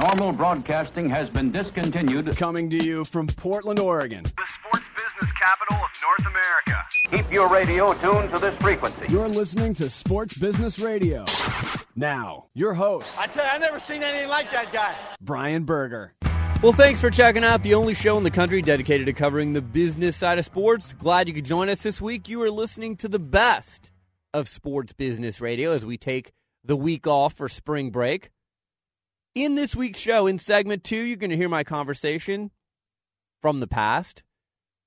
Normal broadcasting has been discontinued. Coming to you from Portland, Oregon. The sports business capital of North America. Keep your radio tuned to this frequency. You're listening to Sports Business Radio. Now, your host, I tell you, I've never seen anything like that guy. Brian Berger. Well, thanks for checking out the only show in the country dedicated to covering the business side of sports. Glad you could join us this week. You are listening to the best of sports business radio as we take the week off for spring break. In this week's show, in segment two, you're going to hear my conversation from the past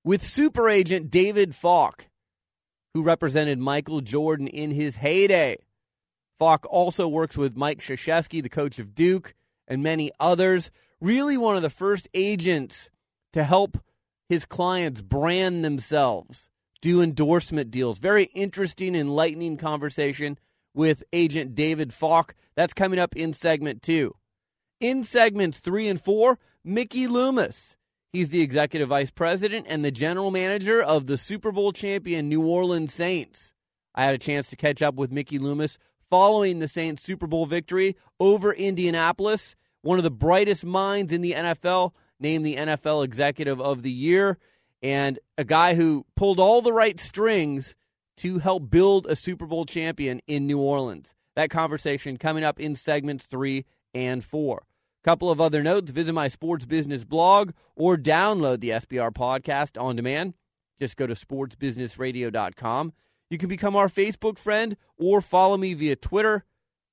with super agent David Falk, who represented Michael Jordan in his heyday. Falk also works with Mike Krzyzewski, the coach of Duke, and many others. Really, one of the first agents to help his clients brand themselves, do endorsement deals. Very interesting, enlightening conversation with agent David Falk. That's coming up in segment two. In segments three and four, Mickey Loomis. He's the executive vice president and the general manager of the Super Bowl champion New Orleans Saints. I had a chance to catch up with Mickey Loomis following the Saints Super Bowl victory over Indianapolis. One of the brightest minds in the NFL, named the NFL Executive of the Year, and a guy who pulled all the right strings to help build a Super Bowl champion in New Orleans. That conversation coming up in segments three and four. Couple of other notes visit my sports business blog or download the SBR podcast on demand. Just go to sportsbusinessradio.com. You can become our Facebook friend or follow me via Twitter.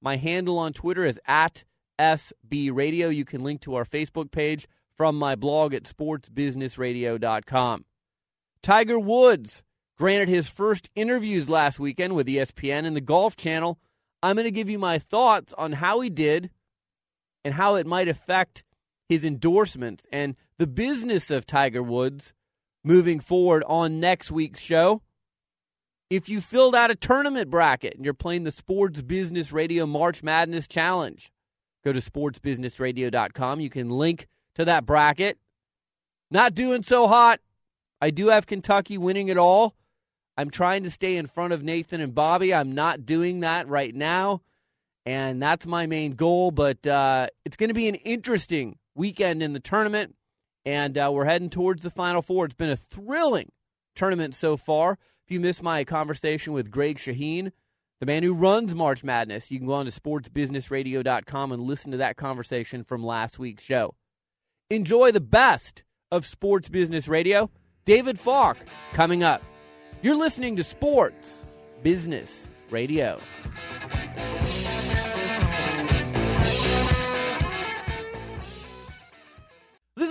My handle on Twitter is at SB Radio. You can link to our Facebook page from my blog at sportsbusinessradio.com. Tiger Woods granted his first interviews last weekend with ESPN and the Golf Channel. I'm going to give you my thoughts on how he did and how it might affect his endorsements and the business of Tiger Woods moving forward on next week's show. If you filled out a tournament bracket and you're playing the Sports Business Radio March Madness Challenge, go to sportsbusinessradio.com. You can link to that bracket. Not doing so hot. I do have Kentucky winning it all. I'm trying to stay in front of Nathan and Bobby. I'm not doing that right now and that's my main goal. But uh, it's going to be an interesting weekend in the tournament, and uh, we're heading towards the Final Four. It's been a thrilling tournament so far. If you missed my conversation with Greg Shaheen, the man who runs March Madness, you can go on to sportsbusinessradio.com and listen to that conversation from last week's show. Enjoy the best of sports business radio. David Falk coming up. You're listening to Sports Business Radio.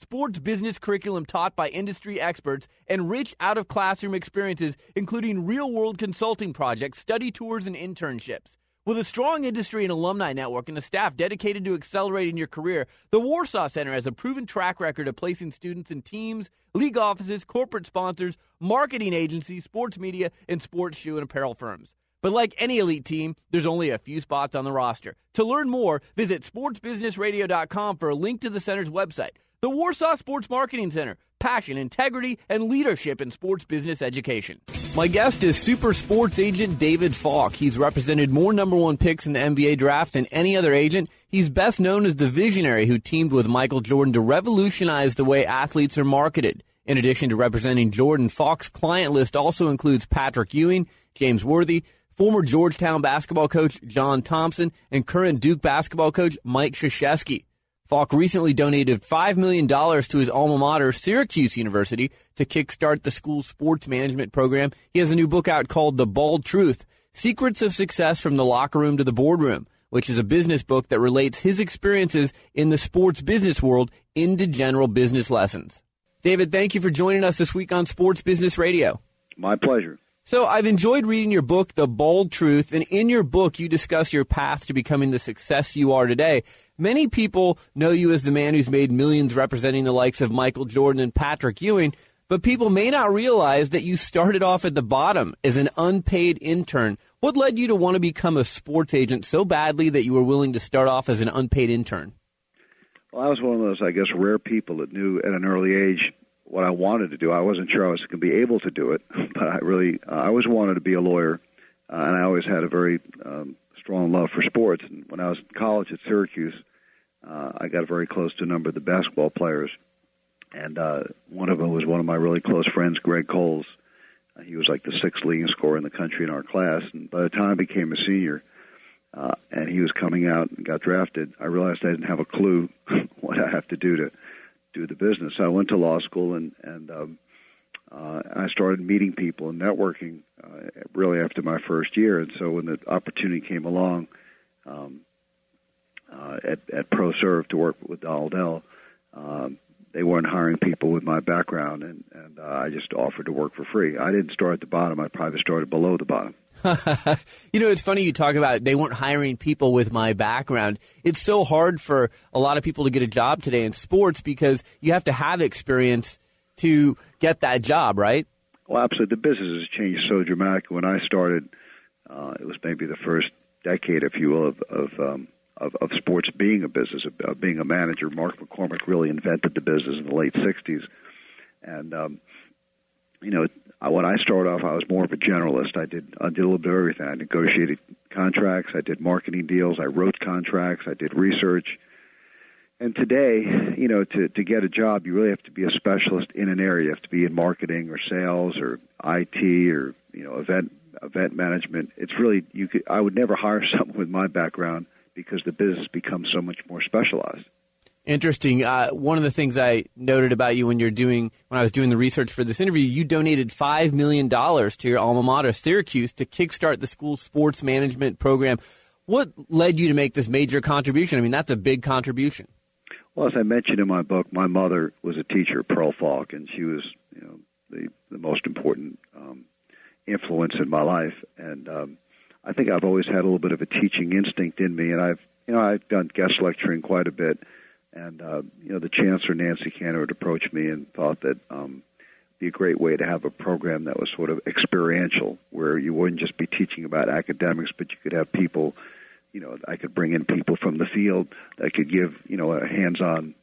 sports business curriculum taught by industry experts, and rich out of classroom experiences, including real world consulting projects, study tours, and internships. With a strong industry and alumni network and a staff dedicated to accelerating your career, the Warsaw Center has a proven track record of placing students in teams, league offices, corporate sponsors, marketing agencies, sports media, and sports shoe and apparel firms. But like any elite team, there's only a few spots on the roster. To learn more, visit sportsbusinessradio.com for a link to the center's website. The Warsaw Sports Marketing Center. Passion, integrity, and leadership in sports business education. My guest is super sports agent David Falk. He's represented more number one picks in the NBA draft than any other agent. He's best known as the visionary who teamed with Michael Jordan to revolutionize the way athletes are marketed. In addition to representing Jordan, Falk's client list also includes Patrick Ewing, James Worthy, former Georgetown basketball coach John Thompson, and current Duke basketball coach Mike Krzyzewski. Falk recently donated $5 million to his alma mater, Syracuse University, to kickstart the school's sports management program. He has a new book out called The Bald Truth Secrets of Success from the Locker Room to the Boardroom, which is a business book that relates his experiences in the sports business world into general business lessons. David, thank you for joining us this week on Sports Business Radio. My pleasure. So I've enjoyed reading your book, The Bald Truth, and in your book you discuss your path to becoming the success you are today. Many people know you as the man who's made millions representing the likes of Michael Jordan and Patrick Ewing. but people may not realize that you started off at the bottom as an unpaid intern. What led you to want to become a sports agent so badly that you were willing to start off as an unpaid intern? Well, I was one of those, I guess, rare people that knew at an early age what I wanted to do. I wasn't sure I was going to be able to do it, but I really, uh, I always wanted to be a lawyer, uh, and I always had a very um, strong love for sports. And when I was in college at Syracuse, uh, I got very close to a number of the basketball players, and uh, one of them was one of my really close friends, Greg Kohls. Uh, he was like the sixth leading scorer in the country in our class, and by the time I became a senior, uh, and he was coming out and got drafted, I realized I didn't have a clue what I have to do to do the business. I went to law school and and um, uh, I started meeting people and networking uh, really after my first year. And so when the opportunity came along um, uh, at at ProServ to work with Donald Dell. Um, they weren't hiring people with my background, and, and uh, I just offered to work for free. I didn't start at the bottom; I probably started below the bottom. you know, it's funny you talk about they weren't hiring people with my background. It's so hard for a lot of people to get a job today in sports because you have to have experience to get that job, right? Well, absolutely. The business has changed so dramatically. When I started, uh, it was maybe the first decade, if you will, of of, um, of of sports being a business, of, of being a manager. Mark McCormack really invented the business in the late '60s, and um, you know, when I started off, I was more of a generalist. I did I did a little bit of everything. I negotiated contracts, I did marketing deals, I wrote contracts, I did research. And today, you know, to to get a job, you really have to be a specialist in an area. You have to be in marketing or sales or IT or you know event event management. It's really you could I would never hire someone with my background because the business becomes so much more specialized. Interesting. Uh, one of the things I noted about you when you're doing when I was doing the research for this interview, you donated five million dollars to your alma mater, Syracuse, to kickstart the school's sports management program. What led you to make this major contribution? I mean, that's a big contribution. Well, as I mentioned in my book, my mother was a teacher, Pearl Falk, and she was, you know, the the most important um, influence in my life. And um, I think I've always had a little bit of a teaching instinct in me, and I've, you know, I've done guest lecturing quite a bit and uh, you know, the chancellor Nancy Cantor had approached me and thought that um, be a great way to have a program that was sort of experiential, where you wouldn't just be teaching about academics, but you could have people. You know, I could bring in people from the field that could give you know a hands-on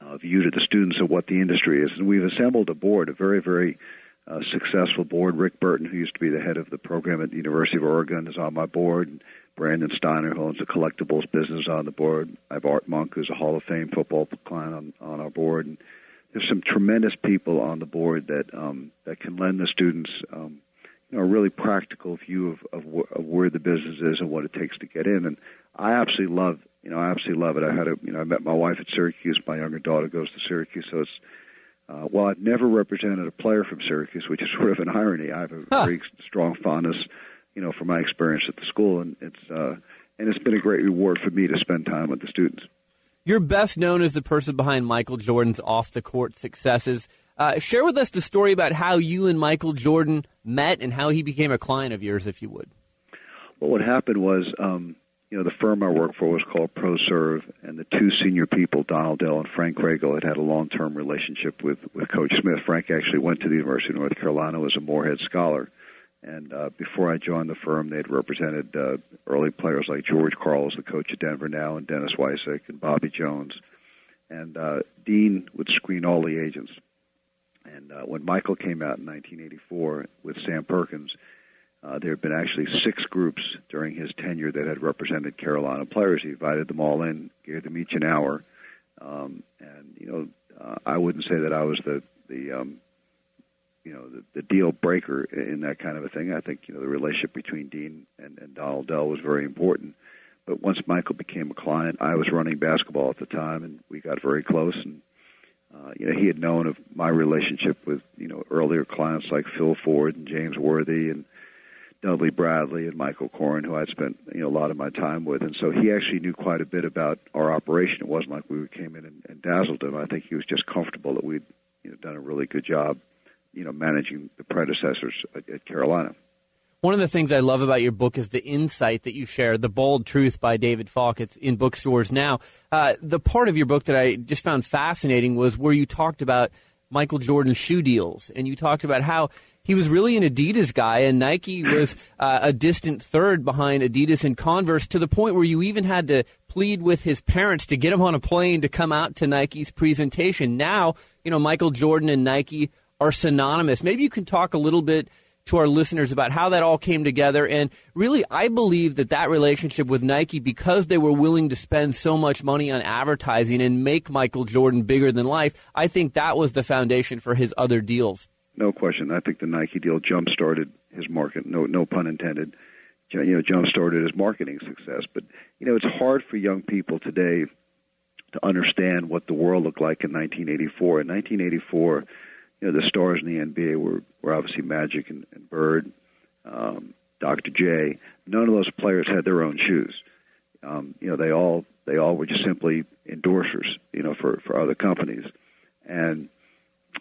uh, view to the students of what the industry is. And we've assembled a board, a very very uh, successful board. Rick Burton, who used to be the head of the program at the University of Oregon, is on my board. And Brandon Steiner, who owns the collectibles business, on the board. I have Art Monk, who's a Hall of Fame football client, on, on our board. And there's some tremendous people on the board that um, that can lend the students, um, you know, a really practical view of, of, wh- of where the business is and what it takes to get in. And I absolutely love, you know, I absolutely love it. I had a, you know, I met my wife at Syracuse. My younger daughter goes to Syracuse, so it's uh, well, I've never represented a player from Syracuse, which is sort of an irony. I have a huh. very strong fondness you know, from my experience at the school, and it's uh, and it's been a great reward for me to spend time with the students. You're best known as the person behind Michael Jordan's off the court successes. Uh, share with us the story about how you and Michael Jordan met and how he became a client of yours, if you would. Well, what happened was, um, you know, the firm I worked for was called ProServ, and the two senior people, Donald Dell and Frank Regal, had had a long-term relationship with with Coach Smith. Frank actually went to the University of North Carolina, was a Morehead scholar, and uh, before I joined the firm, they'd represented uh, early players like George Karl, the coach of Denver now, and Dennis Wuycik and Bobby Jones. And uh, Dean would screen all the agents. And uh, when Michael came out in 1984 with Sam Perkins, uh, there had been actually six groups during his tenure that had represented Carolina players. He invited them all in, gave them each an hour, um, and you know, uh, I wouldn't say that I was the the um, you know the, the deal breaker in that kind of a thing. I think you know the relationship between Dean and, and Donald Dell was very important. But once Michael became a client, I was running basketball at the time, and we got very close. And uh, you know he had known of my relationship with you know earlier clients like Phil Ford and James Worthy and Dudley Bradley and Mike O'Koren, who I'd spent you know a lot of my time with, and so he actually knew quite a bit about our operation. It wasn't like we came in and, and dazzled him. I think he was just comfortable that we'd you know done a really good job you know, managing the predecessors at, at Carolina. One of the things I love about your book is the insight that you share, The Bald Truth by David Falk. It's in bookstores now. Uh, the part of your book that I just found fascinating was where you talked about Michael Jordan's shoe deals, and you talked about how he was really an Adidas guy, and Nike was uh, a distant third behind Adidas and Converse to the point where you even had to plead with his parents to get him on a plane to come out to Nike's presentation. Now, you know, Michael Jordan and Nike are synonymous. Maybe you can talk a little bit to our listeners about how that all came together. And really, I believe that that relationship with Nike, because they were willing to spend so much money on advertising and make Michael Jordan bigger than life, I think that was the foundation for his other deals. No question. I think the Nike deal jump started his market. No, no pun intended. You know, jump started his marketing success. But you know, it's hard for young people today to understand what the world looked like in 1984. In 1984, you know, the stars in the NBA were were obviously Magic and, and Bird, um, Dr. J. None of those players had their own shoes. Um, you know, they all they all were just simply endorsers. You know, for for other companies, and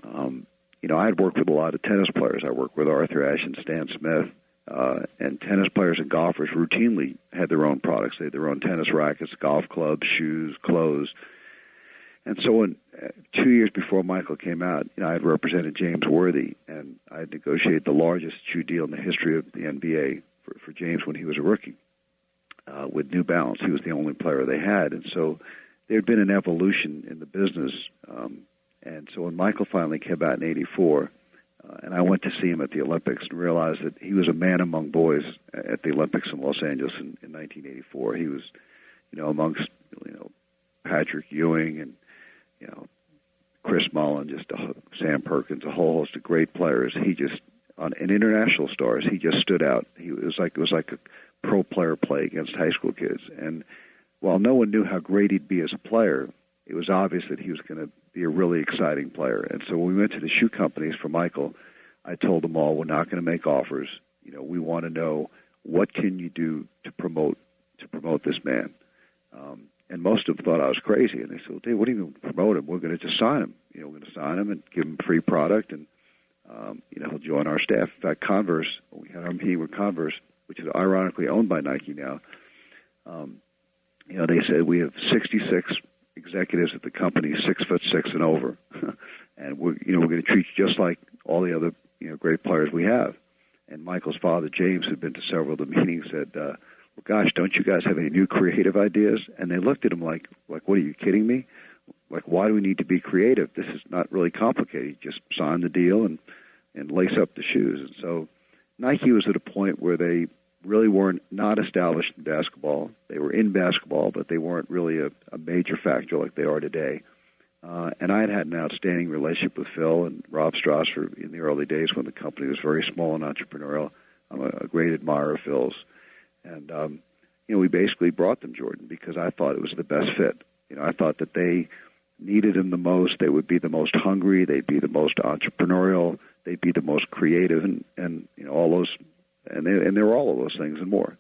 um, you know, I had worked with a lot of tennis players. I worked with Arthur Ashe and Stan Smith, uh, and tennis players and golfers routinely had their own products. They had their own tennis rackets, golf clubs, shoes, clothes. And so, uh, two years before Michael came out, you know, I had represented James Worthy, and I had negotiated the largest shoe deal in the history of the NBA for, for James when he was a rookie uh, with New Balance. He was the only player they had, and so there had been an evolution in the business. Um, and so when Michael finally came out in '84, uh, and I went to see him at the Olympics and realized that he was a man among boys at the Olympics in Los Angeles in, in 1984. He was, you know, amongst you know Patrick Ewing and you know Chris Mullin, just a, Sam Perkins, a whole host of great players. He just on and international stars. He just stood out. He it was like it was like a pro player play against high school kids. And while no one knew how great he'd be as a player, it was obvious that he was going to be a really exciting player. And so when we went to the shoe companies for Michael, I told them all, we're not going to make offers. You know, we want to know what can you do to promote to promote this man. Um, and most of them thought I was crazy, and they said, well, "Dave, what are you to promote him? We're going to just sign him. You know, we're going to sign him and give him free product, and um, you know, he'll join our staff." In fact, Converse, we had our meeting with Converse, which is ironically owned by Nike now. Um, you know, they said we have 66 executives at the company, six foot six and over, and we're you know we're going to treat you just like all the other you know great players we have. And Michael's father, James, had been to several of the meetings, said, uh, "Well, gosh, don't you guys have any new creative ideas?" And they looked at him like, "Like, what are you kidding me? Like, why do we need to be creative? This is not really complicated. Just sign the deal and and lace up the shoes." And so, Nike was at a point where they really weren't not established in basketball. They were in basketball, but they weren't really a, a major factor like they are today. Uh, and I had had an outstanding relationship with Phil and Rob Strasser in the early days when the company was very small and entrepreneurial. I'm a, a great admirer of Phil's, and um, you know we basically brought them Jordan because I thought it was the best fit. You know, I thought that they needed him the most. They would be the most hungry. They'd be the most entrepreneurial. They'd be the most creative, and and you know all those and they, and they were all of those things and more.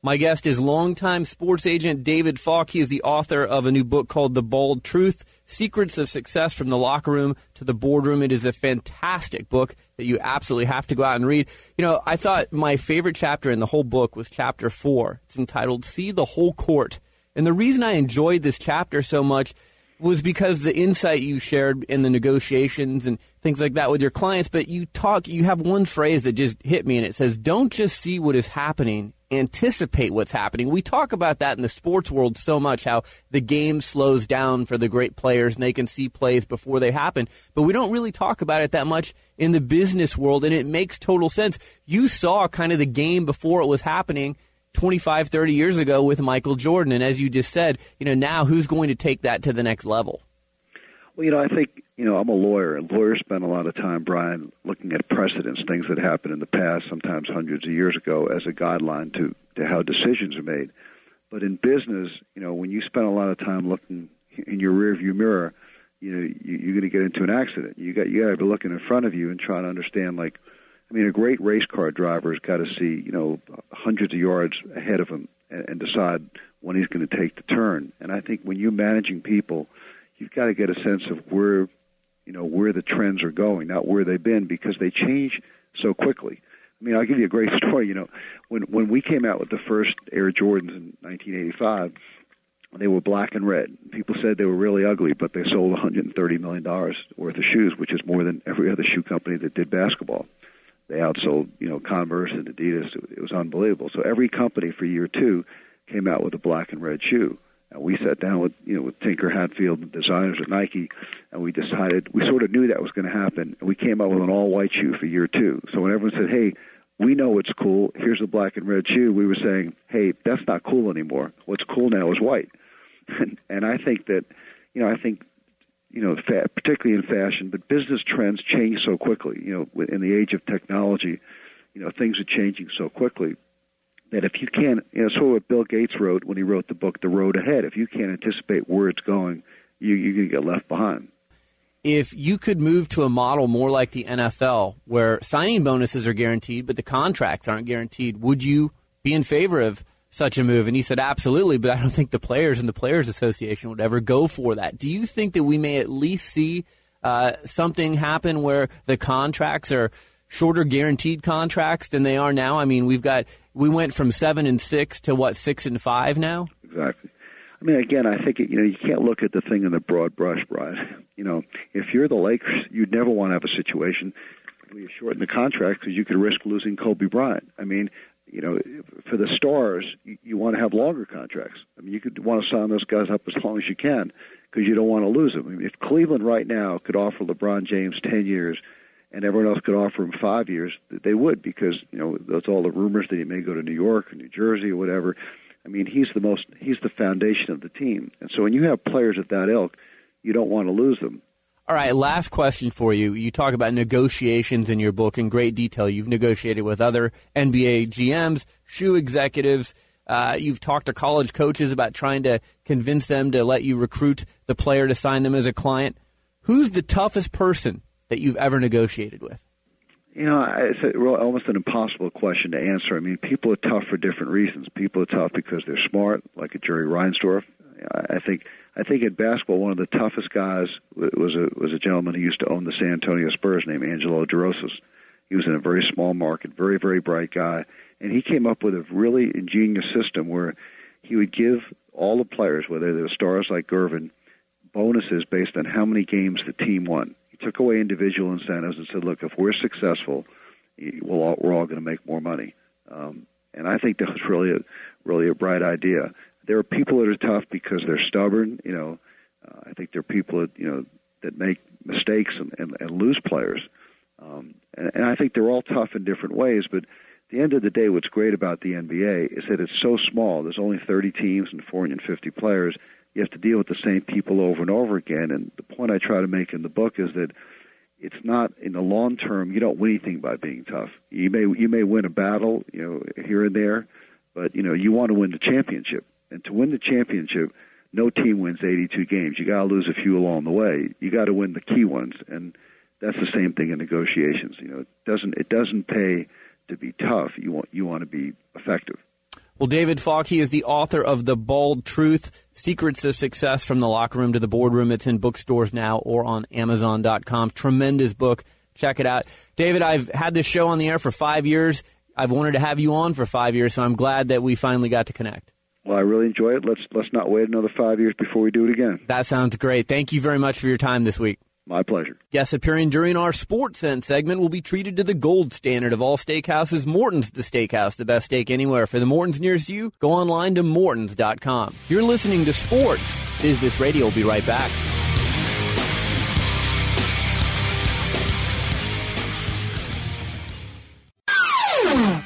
My guest is longtime sports agent David Falk. He is the author of a new book called The Bald Truth Secrets of Success from the Locker Room to the Boardroom. It is a fantastic book that you absolutely have to go out and read. You know, I thought my favorite chapter in the whole book was chapter four. It's entitled See the Whole Court. And the reason I enjoyed this chapter so much was because the insight you shared in the negotiations and things like that with your clients. But you talk, you have one phrase that just hit me, and it says, "Don't just see what is happening, anticipate what's happening." We talk about that in the sports world so much, how the game slows down for the great players and they can see plays before they happen. But we don't really talk about it that much in the business world, and it makes total sense. You saw kind of the game before it was happening 25, 30 years ago with Michael Jordan. And as you just said, you know, now who's going to take that to the next level? Well, you know, I think, you know, I'm a lawyer, and lawyers spend a lot of time, Brian, looking at precedents, things that happened in the past, sometimes hundreds of years ago, as a guideline to, to how decisions are made. But in business, you know, when you spend a lot of time looking in your rearview mirror, you know, you, you're going to get into an accident. You got you got to be looking in front of you and trying to understand, like, I mean, a great race car driver has got to see, you know, hundreds of yards ahead of him and, and decide when he's going to take the turn. And I think when you're managing people, you've got to get a sense of where, you know, where the trends are going, not where they've been, because they change so quickly. I mean, I'll give you a great story. You know, when when we came out with the first Air Jordans in 1985, They were black and red. People said they were really ugly, but they sold 130 million dollars worth of shoes, which is more than every other shoe company that did basketball. They outsold, you know, Converse and Adidas. It was unbelievable. So every company for year two came out with a black and red shoe. And we sat down with you know with Tinker Hatfield, the designers at Nike, and we decided we sort of knew that was going to happen, and we came up with an all white shoe for year two. So when everyone said, "Hey, we know it's cool. Here's a black and red shoe," we were saying, "Hey, that's not cool anymore. What's cool now is white." and, and I think that you know I think you know fa- particularly in fashion, but business trends change so quickly. You know, in the age of technology, you know things are changing so quickly that if you can't, you know, sort of what Bill Gates wrote when he wrote the book The Road Ahead. If you can't anticipate where it's going, you, you're going to get left behind. If you could move to a model more like the NFL, where signing bonuses are guaranteed but the contracts aren't guaranteed, would you be in favor of such a move? And he said, absolutely, but I don't think the players and the Players Association would ever go for that. Do you think that we may at least see uh, something happen where the contracts are shorter guaranteed contracts than they are now? I mean, we've got we went from seven and six to what six and five now. Exactly. I mean, again, I think you know you can't look at the thing in the broad brush, Brian. You know, if you're the Lakers, you'd never want to have a situation where you shorten the contract because you could risk losing Kobe Bryant. I mean, you know, for the stars, you, you want to have longer contracts. I mean, you could want to sign those guys up as long as you can because you don't want to lose them. I mean, if Cleveland right now could offer LeBron James ten years and everyone else could offer him five years, they would because you know that's all the rumors that he may go to New York or New Jersey or whatever. I mean, he's the most he's the foundation of the team, and so when you have players at that ilk, you don't want to lose them. All right, last question for you. You talk about negotiations in your book in great detail. You've negotiated with other NBA GMs, shoe executives. Uh, you've talked to college coaches about trying to convince them to let you recruit the player to sign them as a client. Who's the toughest person that you've ever negotiated with? You know, it's a, almost an impossible question to answer. I mean, people are tough for different reasons. People are tough because they're smart, like a Jerry Reinsdorf. I think I think in basketball, one of the toughest guys was a was a gentleman who used to own the San Antonio Spurs named Angelo Drossos. He was in a very small market, very very bright guy, and he came up with a really ingenious system where he would give all the players, whether they were stars like Gervin, bonuses based on how many games the team won took away individual incentives and said, look, if we're successful, we'll all, we're all going to make more money. Um, and I think that was really a, really a bright idea. There are people that are tough because they're stubborn. You know, uh, I think there are people that you know that make mistakes and, and, and lose players. Um, and, and I think they're all tough in different ways. But at the end of the day, what's great about the NBA is that it's so small. There's only 30 teams and 450 players you have to deal with the same people over and over again. And the point I try to make in the book is that it's not in the long term. You don't win anything by being tough. You may you may win a battle, you know, here and there, but you know you want to win the championship. And to win the championship, no team wins 82 games. You got to lose a few along the way. You got to win the key ones, and that's the same thing in negotiations. You know, it doesn't it doesn't pay to be tough. You want you want to be effective. Well, David Falk, he is the author of The Bald Truth Secrets of Success from the Locker Room to the Boardroom. It's in bookstores now or on Amazon.com. Tremendous book. Check it out. David, I've had this show on the air for five years. I've wanted to have you on for five years, so I'm glad that we finally got to connect. Well, I really enjoy it. Let's let's not wait another five years before we do it again. That sounds great. Thank you very much for your time this week. My pleasure. Guests appearing during our Sports Sense segment will be treated to the gold standard of all steakhouses, Morton's the Steakhouse, the best steak anywhere. For the Mortons nearest you, go online to mortons.com. You're listening to Sports Business Radio. We'll be right back.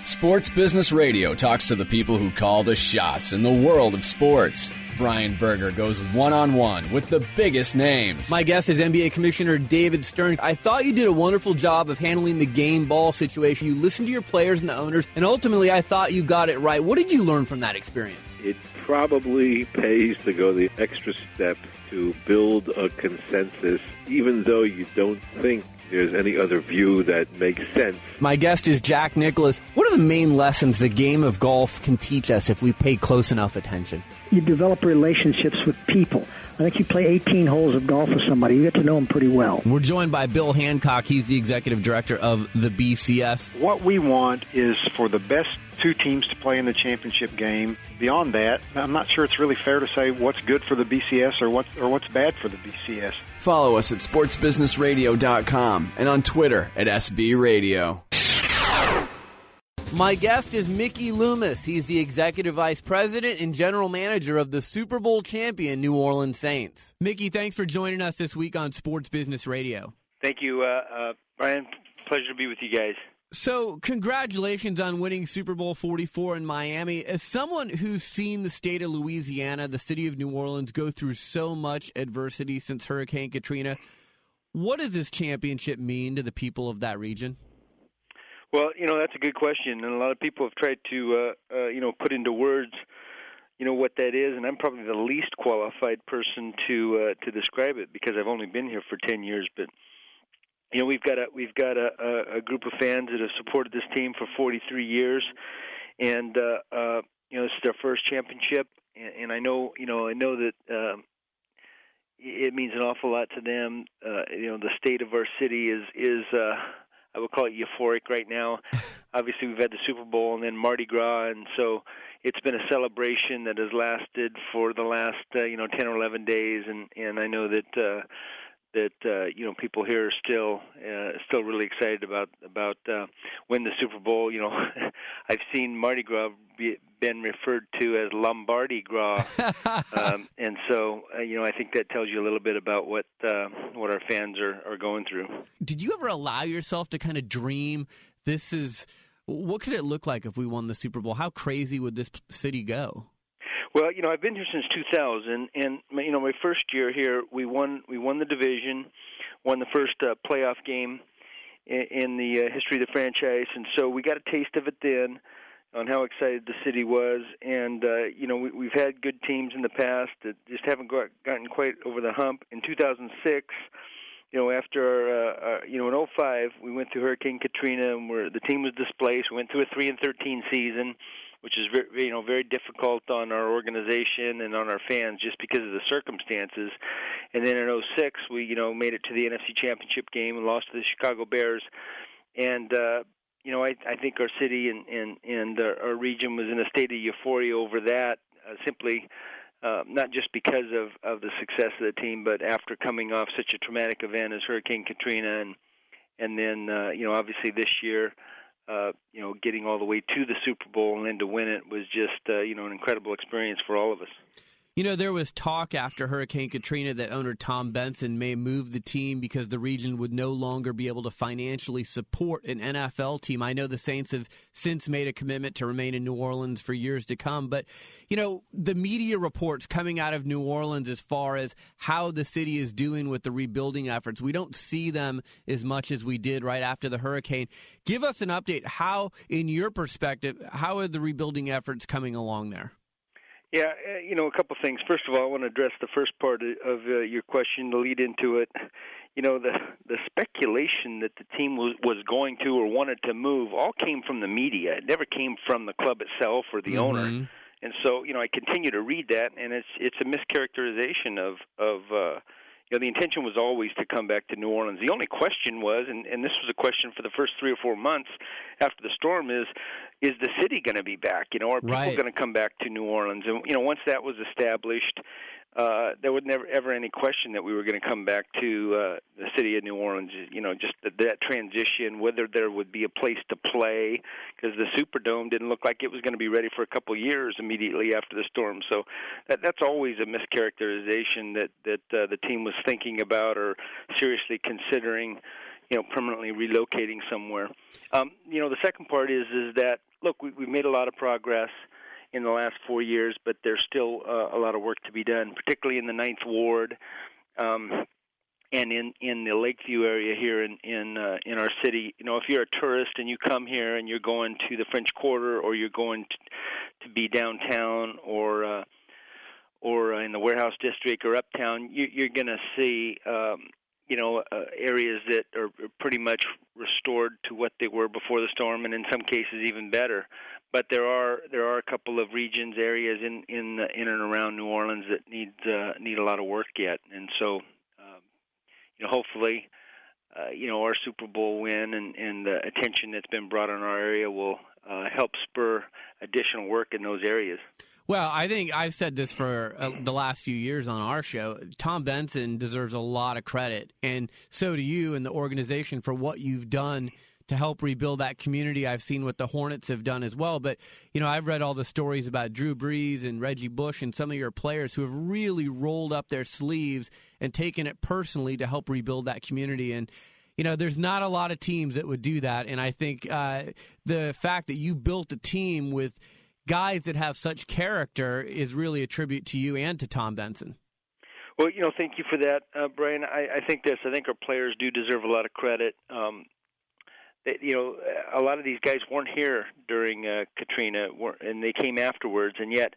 Sports Business Radio talks to the people who call the shots in the world of sports. Brian Berger goes one on one with the biggest names. My guest is NBA Commissioner David Stern. I thought you did a wonderful job of handling the game ball situation. You listened to your players and the owners, and ultimately, I thought you got it right. What did you learn from that experience? It probably pays to go the extra step to build a consensus, even though you don't think there's any other view that makes sense. My guest is Jack Nicklaus. What are the main lessons the game of golf can teach us if we pay close enough attention? You develop relationships with people. I think you play 18 holes of golf with somebody. You get to know them pretty well. We're joined by Bill Hancock. He's the executive director of the BCS. What we want is for the best two teams to play in the championship game. Beyond that, I'm not sure it's really fair to say what's good for the BCS or what's or what's bad for the BCS. Follow us at sportsbusinessradio.com and on Twitter at SB Radio. My guest is Mickey Loomis. He's the executive vice president and general manager of the Super Bowl champion New Orleans Saints. Mickey, thanks for joining us this week on Sports Business Radio. Thank you, uh, uh, Brian. Pleasure to be with you guys. So, congratulations on winning Super Bowl 44 in Miami. As someone who's seen the state of Louisiana, the city of New Orleans, go through so much adversity since Hurricane Katrina, what does this championship mean to the people of that region? Well, you know that's a good question, and a lot of people have tried to, uh, uh, you know, put into words, you know, what that is. And I'm probably the least qualified person to uh, to describe it because I've only been here for ten years. But you know, we've got a we've got a, a, group of fans that have supported this team for 43 years, and uh, uh, you know, this is their first championship. And, and I know, you know, I know that. Um, it means an awful lot to them. Uh, you know, the state of our city is is uh, I would call it euphoric right now. Obviously, we've had the Super Bowl and then Mardi Gras, and so it's been a celebration that has lasted for the last uh, you know ten or eleven days, and and I know that. uh that uh, you know people here are still uh, still really excited about about uh, when the Super Bowl. You know, I've seen Mardi Gras be, been referred to as Lombardi Gras, um, and so uh, you know I think that tells you a little bit about what uh, what our fans are are going through. Did you ever allow yourself to kind of dream? This is what could it look like if we won the Super Bowl? How crazy would this city go? Well, you know, I've been here since 2000, and you know, my first year here, we won we won the division, won the first uh, playoff game in, in the uh, history of the franchise, and so we got a taste of it then on how excited the city was. And uh, you know, we, we've had good teams in the past that just haven't got, gotten quite over the hump. In 2006 you know, after uh, uh, you know in '05, we went through Hurricane Katrina, and where the team was displaced. We went through a three and thirteen season, which is very, you know very difficult on our organization and on our fans just because of the circumstances. And then in '06, we you know made it to the NFC Championship game and lost to the Chicago Bears. And uh, you know, I, I think our city and and and our, region was in a state of euphoria over that. Uh, simply uh, not just because of of the success of the team, but after coming off such a traumatic event as Hurricane Katrina, and and then uh, you know obviously this year, uh, you know getting all the way to the Super Bowl and then to win it was just uh, you know an incredible experience for all of us. You know, there was talk after Hurricane Katrina that owner Tom Benson may move the team because the region would no longer be able to financially support an NFL team. I know the Saints have since made a commitment to remain in New Orleans for years to come, but, you know, the media reports coming out of New Orleans as far as how the city is doing with the rebuilding efforts, we don't see them as much as we did right after the hurricane. Give us an update. How, in your perspective, how are the rebuilding efforts coming along there? Yeah, uh, you know, a couple things. First of all, I want to address the first part of uh, your question to lead into it. You know, the the speculation that the team was was going to or wanted to move all came from the media. It never came from the club itself or the mm-hmm. owner. And so, you know, I continue to read that, and it's it's a mischaracterization of of uh, you know, the intention was always to come back to New Orleans. The only question was, and, and this was a question for the first three or four months after the storm, is is the city going to be back? You know, are people right. going to come back to New Orleans? And you know, once that was established, uh, there was never ever any question that we were going to come back to uh, the city of New Orleans. You know, just the, that transition, whether there would be a place to play, because the Superdome didn't look like it was going to be ready for a couple of years immediately after the storm. So that that's always a mischaracterization that that uh, the team was thinking about or seriously considering. You know, permanently relocating somewhere. Um, you know, the second part is is that look, we, we've made a lot of progress in the last four years, but there's still uh, a lot of work to be done, particularly in the Ninth Ward. Um, and in in the Lakeview area here in in uh, in our city, you know, if you're a tourist and you come here and you're going to the French Quarter or you're going to, to be downtown or uh, or in the warehouse district or uptown, you, you're going to see um, you know uh, areas that are pretty much restored to what they were before the storm, and in some cases even better. But there are there are a couple of regions, areas in in in and around New Orleans that need uh, need a lot of work yet, and so um, you know hopefully. Uh, you know our Super Bowl win and, and the attention that's been brought on our area will uh, help spur additional work in those areas. Well, I think I've said this for uh, the last few years on our show. Tom Benson deserves a lot of credit, and so do you and the organization for what you've done to help rebuild that community. I've seen what the Hornets have done as well, but you know I've read all the stories about Drew Brees and Reggie Bush and some of your players who have really rolled up their sleeves and taken it personally to help rebuild that community. And you know, there's not a lot of teams that would do that, and I think uh, the fact that you built a team with guys that have such character is really a tribute to you and to Tom Benson. Well, you know, thank you for that, uh, Brian. I, I think this. I think our players do deserve a lot of credit. Um, they, you know, a lot of these guys weren't here during uh, Katrina, and they came afterwards, and yet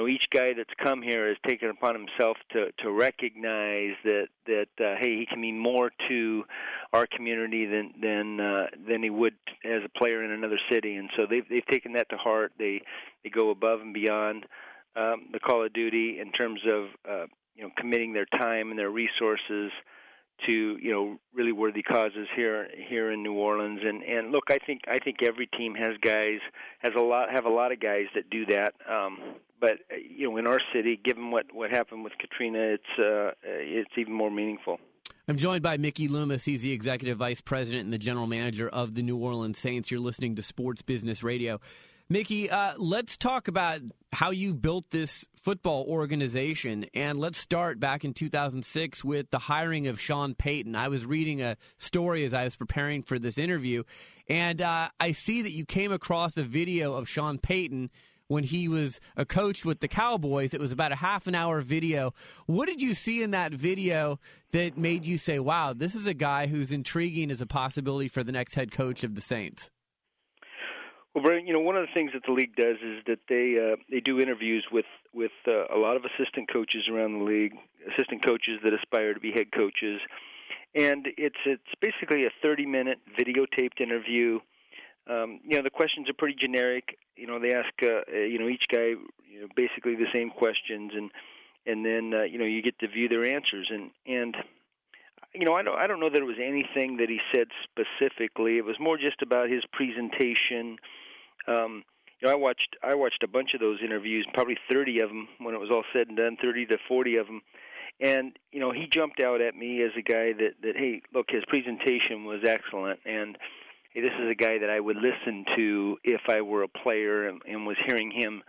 know each guy that's come here has taken upon himself to to recognize that that uh, hey he can mean more to our community than than uh, than he would as a player in another city. And so they've they've taken that to heart. They they go above and beyond um, the call of duty in terms of uh, you know committing their time and their resources to you know really worthy causes here here in New Orleans and and look I think I think every team has guys has a lot have a lot of guys that do that um but you know in our city given what what happened with Katrina it's uh it's even more meaningful I'm joined by Mickey Loomis. He's the executive vice president and the general manager of the New Orleans Saints. You're listening to Sports Business Radio. Mickey, uh, let's talk about how you built this football organization. And let's start back in 2006 with the hiring of Sean Payton. I was reading a story as I was preparing for this interview, and uh, I see that you came across a video of Sean Payton when he was a coach with the Cowboys. It was about a half an hour video. What did you see in that video that made you say, wow, this is a guy who's intriguing as a possibility for the next head coach of the Saints? Well, Brian, you know, one of the things that the league does is that they uh, they do interviews with with uh, a lot of assistant coaches around the league, assistant coaches that aspire to be head coaches, and it's it's basically a 30 minute videotaped interview. Um, you know, the questions are pretty generic. You know, they ask uh, you know each guy you know basically the same questions, and and then uh, you know you get to view their answers, and and you know, I don't I don't know that it was anything that he said specifically. It was more just about his presentation. Um, you know, I watched I watched a bunch of those interviews, probably 30 of them when it was all said and done, 30 to 40 of them. And you know, he jumped out at me as a guy that that hey, look, his presentation was excellent, and hey, this is a guy that I would listen to if I were a player and, and was hearing him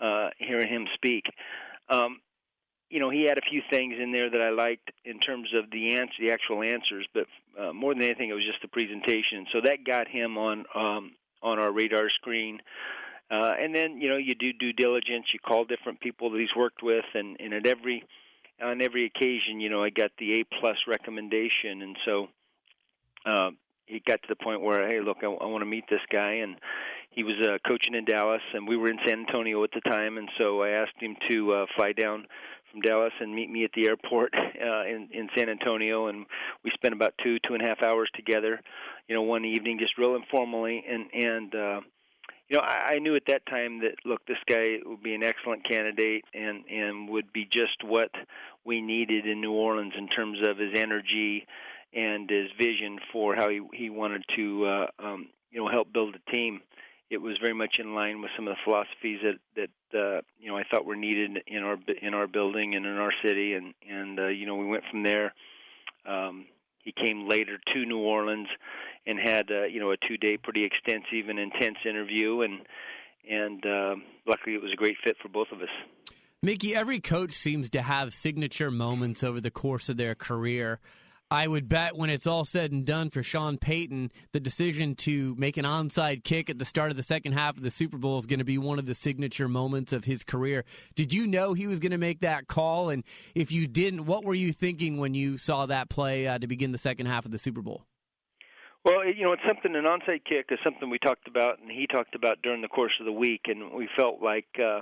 uh, hearing him speak. Um, you know, he had a few things in there that I liked in terms of the answer, the actual answers, but uh, more than anything, it was just the presentation. So that got him on um, on our radar screen. Uh, and then you know you do due diligence. You call different people that he's worked with, and, and at every on every occasion, you know, I got the A plus recommendation, and so uh, it got to the point where, hey, look, I, I want to meet this guy, and he was uh, coaching in Dallas, and we were in San Antonio at the time, and so I asked him to uh, fly down from Dallas and meet me at the airport uh, in in San Antonio, and we spent about two two and a half hours together. You know, one evening, just real informally, and and uh, you know, I, I knew at that time that look, this guy would be an excellent candidate, and and would be just what we needed in New Orleans in terms of his energy and his vision for how he he wanted to uh, um, you know help build a team. It was very much in line with some of the philosophies that that uh, you know I thought were needed in our in our building and in our city, and and uh, you know we went from there. Um, he came later to New Orleans and had uh, you know a two day pretty extensive and intense interview, and and uh, luckily it was a great fit for both of us. Mickey, every coach seems to have signature moments over the course of their career. I would bet when it's all said and done for Sean Payton, the decision to make an onside kick at the start of the second half of the Super Bowl is going to be one of the signature moments of his career. Did you know he was going to make that call? And if you didn't, what were you thinking when you saw that play uh, to begin the second half of the Super Bowl? Well, you know, it's something. An onside kick is something we talked about, and he talked about during the course of the week, and we felt like. Uh,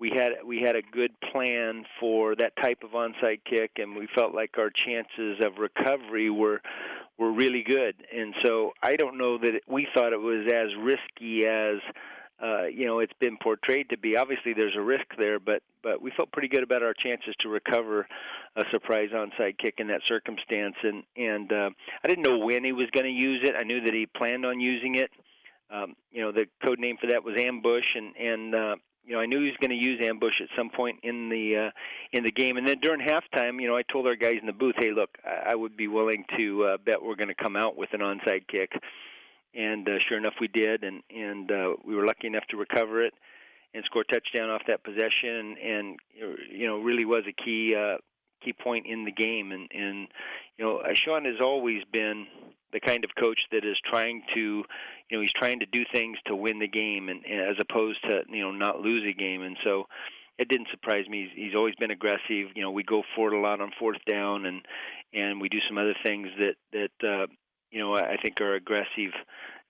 we had we had a good plan for that type of onside kick, and we felt like our chances of recovery were were really good. And so I don't know that we thought it was as risky as uh, you know it's been portrayed to be. Obviously, there's a risk there, but but we felt pretty good about our chances to recover a surprise onside kick in that circumstance. And and uh, I didn't know when he was going to use it. I knew that he planned on using it. Um, you know, the code name for that was ambush, and and uh, you know, I knew he was going to use ambush at some point in the uh, in the game. And then during halftime, you know, I told our guys in the booth, "Hey, look, I, I would be willing to uh, bet we're going to come out with an onside kick." And uh, sure enough, we did, and and uh, we were lucky enough to recover it and score a touchdown off that possession. And, you know, really was a key uh, key point in the game. And and you know, Sean has always been the kind of coach that is trying to, you know, he's trying to do things to win the game, and, and as opposed to you know not lose a game. And so it didn't surprise me. He's, he's always been aggressive. You know, we go for it a lot on fourth down, and and we do some other things that that uh, you know I think are aggressive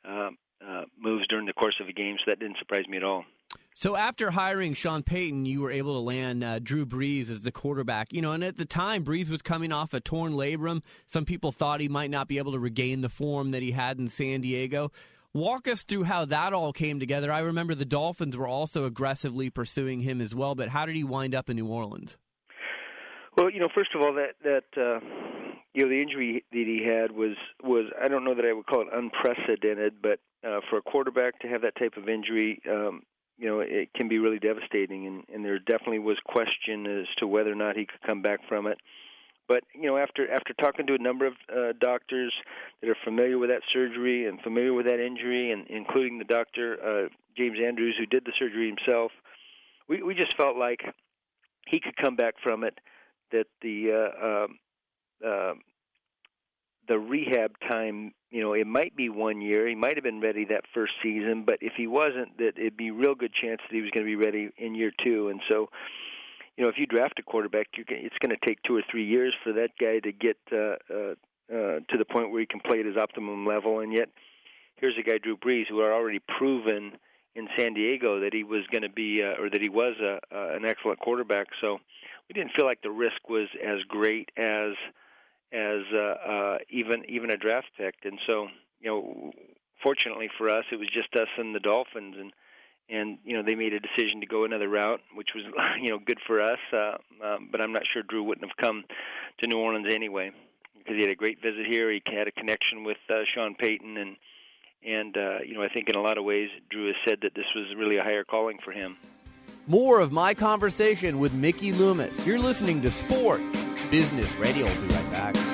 uh, uh, moves during the course of a game. So that didn't surprise me at all. So after hiring Sean Payton, you were able to land uh, Drew Brees as the quarterback. You know, and at the time, Brees was coming off a torn labrum. Some people thought he might not be able to regain the form that he had in San Diego. Walk us through how that all came together. I remember the Dolphins were also aggressively pursuing him as well, but how did he wind up in New Orleans? Well, you know, first of all, that that uh, you know the injury that he had was was I don't know that I would call it unprecedented, but uh, for a quarterback to have that type of injury, um, you know it can be really devastating and, and there definitely was question as to whether or not he could come back from it. But you know after after talking to a number of uh, doctors that are familiar with that surgery and familiar with that injury and including the doctor uh, James Andrews who did the surgery himself we we just felt like he could come back from it that the uh, uh, the rehab time, you know, it might be one year. He might have been ready that first season, but if he wasn't, that it'd be real good chance that he was going to be ready in year two. And so, you know, if you draft a quarterback, you can, it's going to take two or three years for that guy to get uh, uh, uh, to the point where he can play at his optimum level. And yet, here's a guy, Drew Brees, who had already proven in San Diego that he was going to be, uh, or that he was a, uh, an excellent quarterback. So we didn't feel like the risk was as great as as uh, uh, even even a draft pick. And so, you know, fortunately for us, it was just us and the Dolphins, and and you know they made a decision to go another route, which was you know good for us. Uh, um, but I'm not sure Drew wouldn't have come to New Orleans anyway because he had a great visit here. He had a connection with uh, Sean Payton, and and uh, you know I think in a lot of ways Drew has said that this was really a higher calling for him. More of my conversation with Mickey Loomis. You're listening to Sports Business Radio. We'll be right back.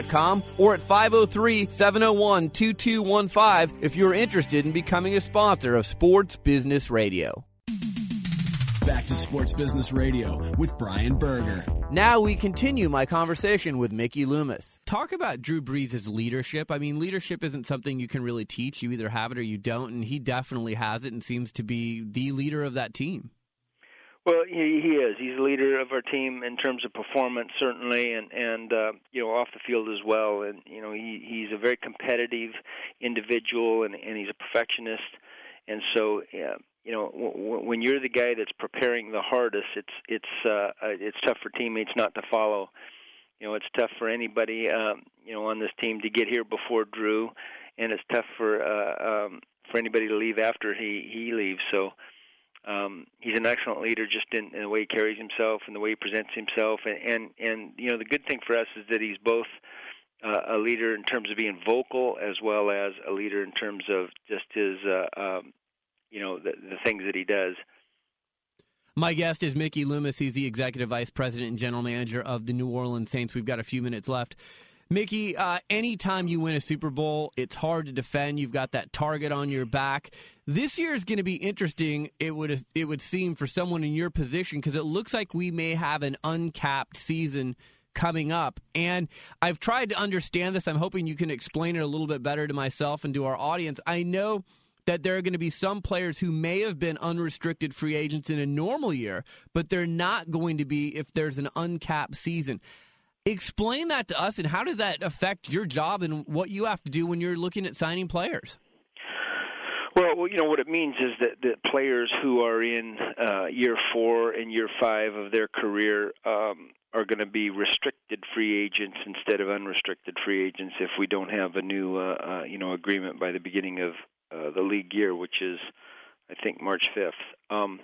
or at 503 701 2215 if you're interested in becoming a sponsor of Sports Business Radio. Back to Sports Business Radio with Brian Berger. Now we continue my conversation with Mickey Loomis. Talk about Drew Brees' leadership. I mean, leadership isn't something you can really teach. You either have it or you don't, and he definitely has it and seems to be the leader of that team. Well, he, he is. He's the leader of our team in terms of performance, certainly, and and uh, you know off the field as well. And you know he he's a very competitive individual, and and he's a perfectionist. And so, yeah, you know, w- when you're the guy that's preparing the hardest, it's it's uh, it's tough for teammates not to follow. You know, it's tough for anybody um, you know on this team to get here before Drew, and it's tough for uh, um, for anybody to leave after he he leaves. So um, he's an excellent leader just in, in the way he carries himself and the way he presents himself. And, and and you know the good thing for us is that he's both uh, a leader in terms of being vocal as well as a leader in terms of just his uh, um, you know, the, the things that he does. My guest is Mickey Loomis. He's the executive vice president and general manager of the New Orleans Saints. We've got a few minutes left. Mickey, uh, anytime you win a Super Bowl, it's hard to defend. You've got that target on your back. This year is going to be interesting. It would it would seem for someone in your position because it looks like we may have an uncapped season coming up. And I've tried to understand this. I'm hoping you can explain it a little bit better to myself and to our audience. I know that there are going to be some players who may have been unrestricted free agents in a normal year, but they're not going to be if there's an uncapped season. Explain that to us, and how does that affect your job and what you have to do when you're looking at signing players? Well, well, you know what it means is that that players who are in uh, year four and year five of their career um, are going to be restricted free agents instead of unrestricted free agents if we don't have a new uh, uh, you know agreement by the beginning of uh, the league year, which is I think March fifth. Um,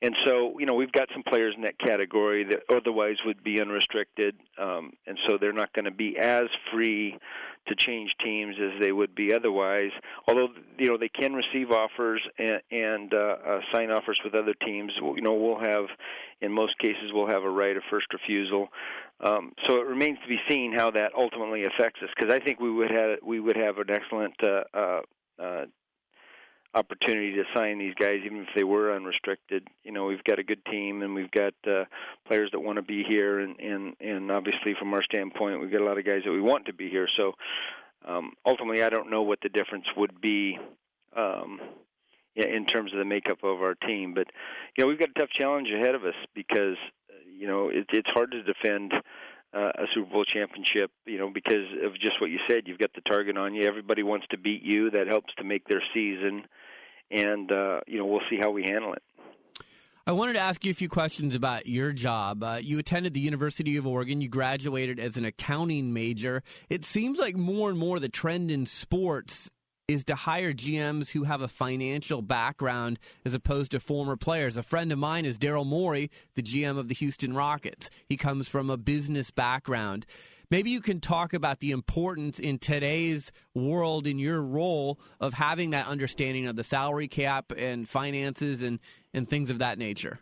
and so, you know, we've got some players in that category that otherwise would be unrestricted, um, and so they're not going to be as free to change teams as they would be otherwise. Although, you know, they can receive offers and, and uh, uh, sign offers with other teams. You know, we'll have, in most cases, we'll have a right of first refusal. Um, so it remains to be seen how that ultimately affects us. Because I think we would have we would have an excellent uh, uh, uh, opportunity to sign these guys, even if they were unrestricted. You know, we've got a good team and we've got uh, players that want to be here, and and and obviously from our standpoint, we've got a lot of guys that we want to be here. So um, ultimately, I don't know what the difference would be. Um, in terms of the makeup of our team, but you know we've got a tough challenge ahead of us because you know it, it's hard to defend uh, a Super Bowl championship, you know, because of just what you said. You've got the target on you. Everybody wants to beat you. That helps to make their season, and uh, you know, we'll see how we handle it. I wanted to ask you a few questions about your job. Uh, you attended the University of Oregon. You graduated as an accounting major. It seems like more and more the trend in sports is to hire GMs who have a financial background as opposed to former players. A friend of mine is Daryl Morey, the GM of the Houston Rockets. He comes from a business background. Maybe you can talk about the importance in today's world in your role of having that understanding of the salary cap and finances and, and things of that nature.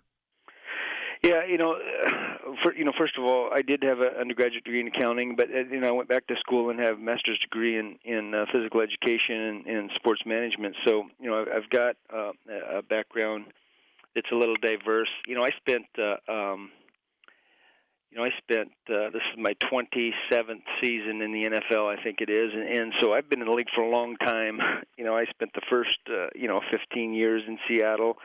Yeah, you know, for, you know, first of all, I did have an undergraduate degree in accounting, but uh, you know, I went back to school and have a master's degree in in uh, physical education and, and sports management. So, you know, I've got uh, a background that's a little diverse. You know, I spent. Uh, um, you know, I spent uh, this is my 27th season in the NFL, I think it is, and, and so I've been in the league for a long time. You know, I spent the first, uh, you know, 15 years in Seattle,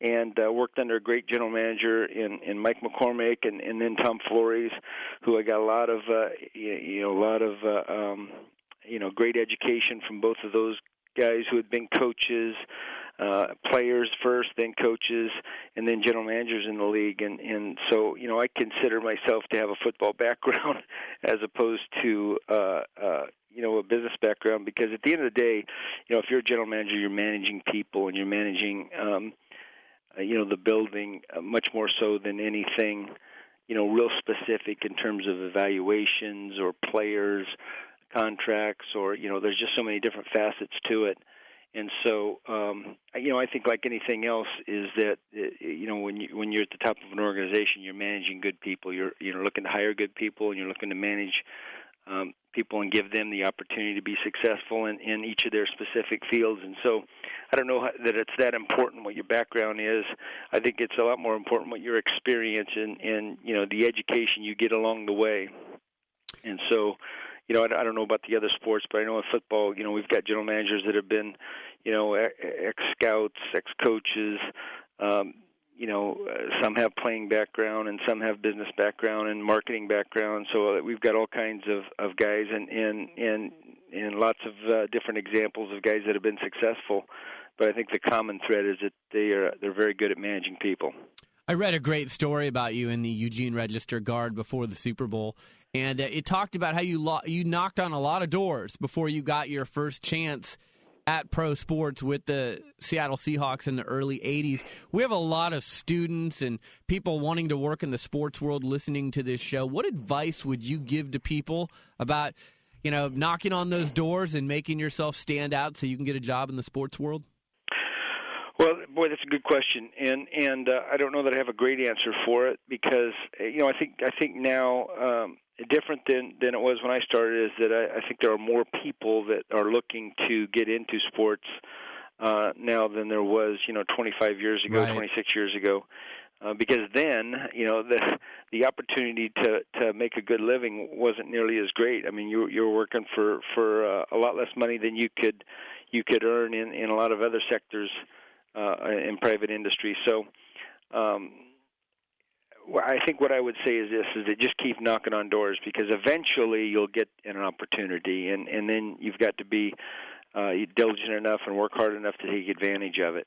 and uh, worked under a great general manager in in Mike McCormack and and then Tom Flores, who I got a lot of uh, you know a lot of uh, um, you know great education from both of those guys who had been coaches, uh, players first, then coaches, and then general managers in the league. And and so you know I consider myself to have a football background as opposed to uh, uh, you know a business background because at the end of the day, you know if you're a general manager, you're managing people and you're managing. Um, uh, you know the building uh, much more so than anything you know real specific in terms of evaluations or players contracts or you know there's just so many different facets to it and so um you know i think like anything else is that uh, you know when you when you're at the top of an organization you're managing good people you're you're looking to hire good people and you're looking to manage um, people and give them the opportunity to be successful in, in each of their specific fields. And so, I don't know how, that it's that important what your background is. I think it's a lot more important what your experience and and you know the education you get along the way. And so, you know, I, don't know about the other sports, but I know in football, you know, we've got general managers that have been, you know, ex scouts, ex coaches. Um, you know, uh, some have playing background and some have business background and marketing background. So uh, we've got all kinds of of guys and and and and lots of uh, different examples of guys that have been successful. But I think the common thread is that they are they're very good at managing people. I read a great story about you in the Eugene Register Guard before the Super Bowl, and uh, it talked about how you lo- you knocked on a lot of doors before you got your first chance at pro sports with the Seattle Seahawks in the early 80s. We have a lot of students and people wanting to work in the sports world listening to this show. What advice would you give to people about, you know, knocking on those doors and making yourself stand out so you can get a job in the sports world? Well, boy, that's a good question, and and uh, I don't know that I have a great answer for it because uh, you know I think I think now um, different than than it was when I started is that I, I think there are more people that are looking to get into sports uh, now than there was you know 25 years ago, Right. 26 years ago. Uh, because then, you know, the the opportunity to to make a good living wasn't nearly as great. I mean, you you were working for for uh, a lot less money than you could you could earn in in a lot of other sectors uh, in private industry. So, um, I think what I would say is this: is that just keep knocking on doors because eventually you'll get an opportunity, and and then you've got to be uh, diligent enough and work hard enough to take advantage of it.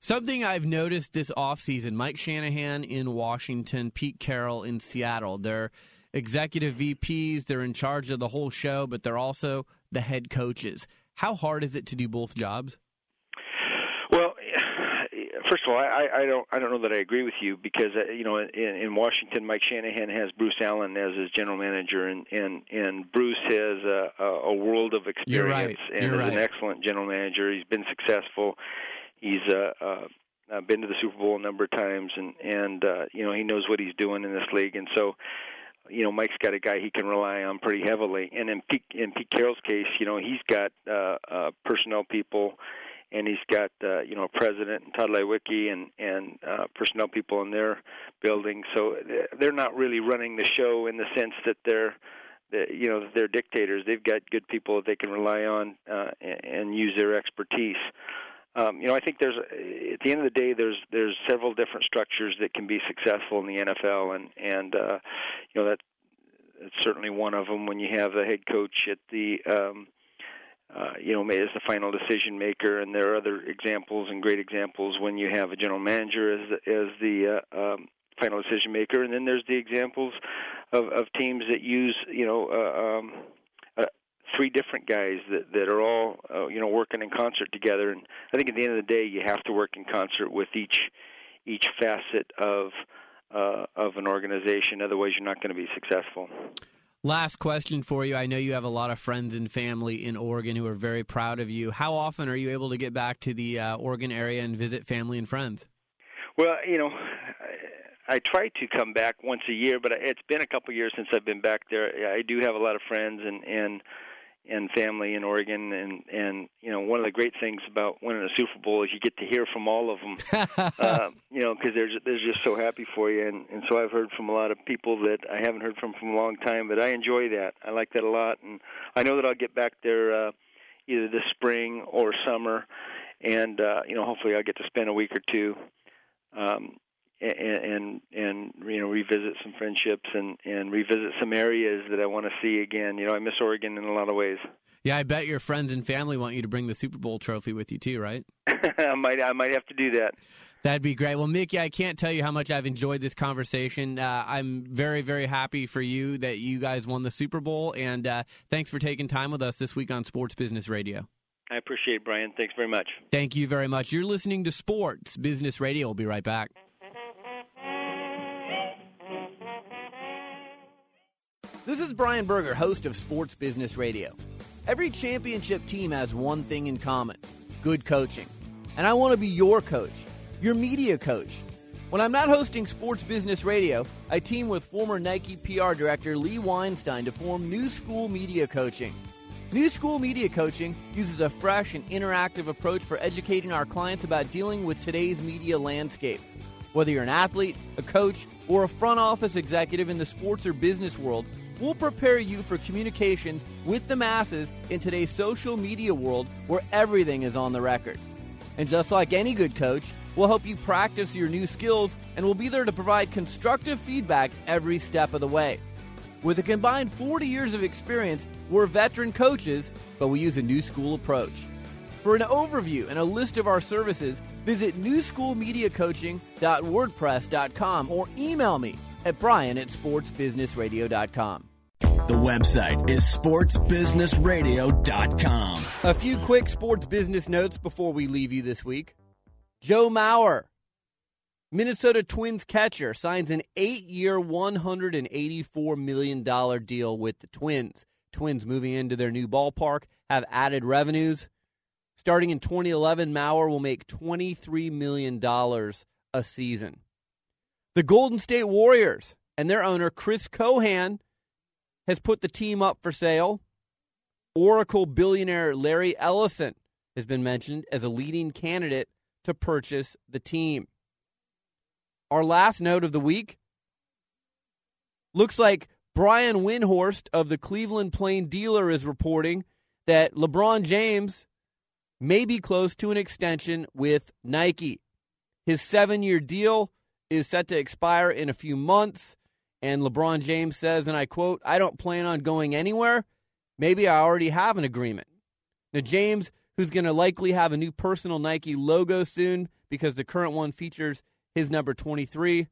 Something I've noticed this offseason Mike Shanahan in Washington, Pete Carroll in Seattle. They're executive VPs, they're in charge of the whole show, but they're also the head coaches. How hard is it to do both jobs? Well, first of all, I, I don't I don't know that I agree with you because uh, you know in, in Washington, Mike Shanahan has Bruce Allen as his general manager, and and and Bruce has a, a world of You're right. experience and You're is an excellent general manager. He's been successful. He's uh, uh, uh, been to the Super Bowl a number of times, and and uh, you know he knows what he's doing in this league, and so. You know, Mike's got a guy he can rely on pretty heavily, and in Pete in Pete Carroll's case, you know, he's got uh, uh, personnel people and he's got uh, you know president and Tod Leiweke and and uh, personnel people in their building. So they're- they're not really running the show in the sense that they're that, you know they're dictators. They've got good people that they can rely on uh, and, and use their expertise. Um, you know, I think there's at the end of the day, there's there's several different structures that can be successful in the NFL, and and uh, you know that that's certainly one of them. When you have the head coach at the um, uh, you know, as the final decision maker. And there are other examples and great examples when you have a general manager as the, as the uh, um, final decision maker. And then there's the examples of, of teams that use, you know, uh, um, uh, three different guys that that are all, uh, you know, working in concert together. And I think at the end of the day, you have to work in concert with each each facet of uh, of an organization. Otherwise, you're not going to be successful. Last question for you. I know you have a lot of friends and family in Oregon who are very proud of you. How often are you able to get back to the uh, Oregon area and visit family and friends? Well, you know, I, try to come back once a year, but it's been a couple of years since I've been back there. I do have a lot of friends and and and family in Oregon, and and you know, one of the great things about winning a Super Bowl is you get to hear from all of them. uh, you know, because they're they're just so happy for you, and and so I've heard from a lot of people that I haven't heard from from a long time, but I enjoy that. I like that a lot, and I know that I'll get back there uh, either this spring or summer, and uh, you know, hopefully I'll get to spend a week or two um, and, and and you know revisit some friendships and and revisit some areas that I want to see again. You know, I miss Oregon in a lot of ways. Yeah, I bet your friends and family want you to bring the Super Bowl trophy with you too, right? I might I might have to do that. That'd be great. Well, Mickey, I can't tell you how much I've enjoyed this conversation. Uh, I'm very, very happy for you that you guys won the Super Bowl, and uh, thanks for taking time with us this week on Sports Business Radio. I appreciate it, Brian. Thanks very much. Thank you very much. You're listening to Sports Business Radio. We'll be right back. This is Brian Berger, host of Sports Business Radio. Every championship team has one thing in common good coaching. And I want to be your coach, your media coach. When I'm not hosting Sports Business Radio, I team with former Nike PR director Lee Weinstein to form New School Media Coaching. New School Media Coaching uses a fresh and interactive approach for educating our clients about dealing with today's media landscape. Whether you're an athlete, a coach, or a front office executive in the sports or business world, we'll prepare you for communications with the masses in today's social media world where everything is on the record. And just like any good coach, we'll help you practice your new skills and we'll be there to provide constructive feedback every step of the way. With a combined 40 years of experience, we're veteran coaches, but we use a new school approach. For an overview and a list of our services, visit newschoolmediacoaching.wordpress.com or email me at brian at sportsbusinessradio.com. The website is sportsbusinessradio.com. A few quick sports business notes before we leave you this week. Joe Mauer, Minnesota Twins catcher, signs an eight year, $184 million deal with the Twins. Twins moving into their new ballpark have added revenues. Starting in 2011, Mauer will make $23 million a season. The Golden State Warriors and their owner, Chris Cohan, has put the team up for sale. Oracle billionaire Larry Ellison has been mentioned as a leading candidate to purchase the team. Our last note of the week looks like Brian Windhorst of the Cleveland Plain Dealer is reporting that LeBron James may be close to an extension with Nike. His seven year deal is set to expire in a few months. And LeBron James says, and I quote, I don't plan on going anywhere. Maybe I already have an agreement. Now, James, who's going to likely have a new personal Nike logo soon because the current one features his number 23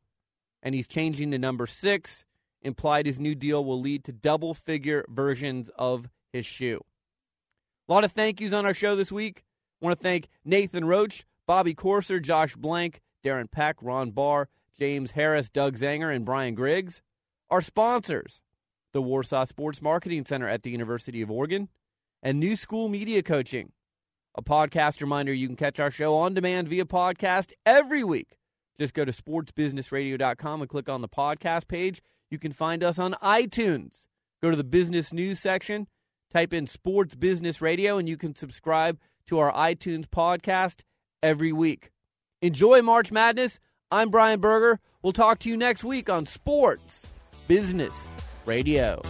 and he's changing to number 6, implied his new deal will lead to double figure versions of his shoe. A lot of thank yous on our show this week. I want to thank Nathan Roach, Bobby Corser, Josh Blank, Darren Peck, Ron Barr, James Harris, Doug Zanger, and Brian Griggs. Our sponsors, the Warsaw Sports Marketing Center at the University of Oregon, and New School Media Coaching. A podcast reminder you can catch our show on demand via podcast every week. Just go to sportsbusinessradio.com and click on the podcast page. You can find us on iTunes. Go to the business news section, type in Sports Business Radio, and you can subscribe to our iTunes podcast every week. Enjoy March Madness. I'm Brian Berger. We'll talk to you next week on Sports Business Radio.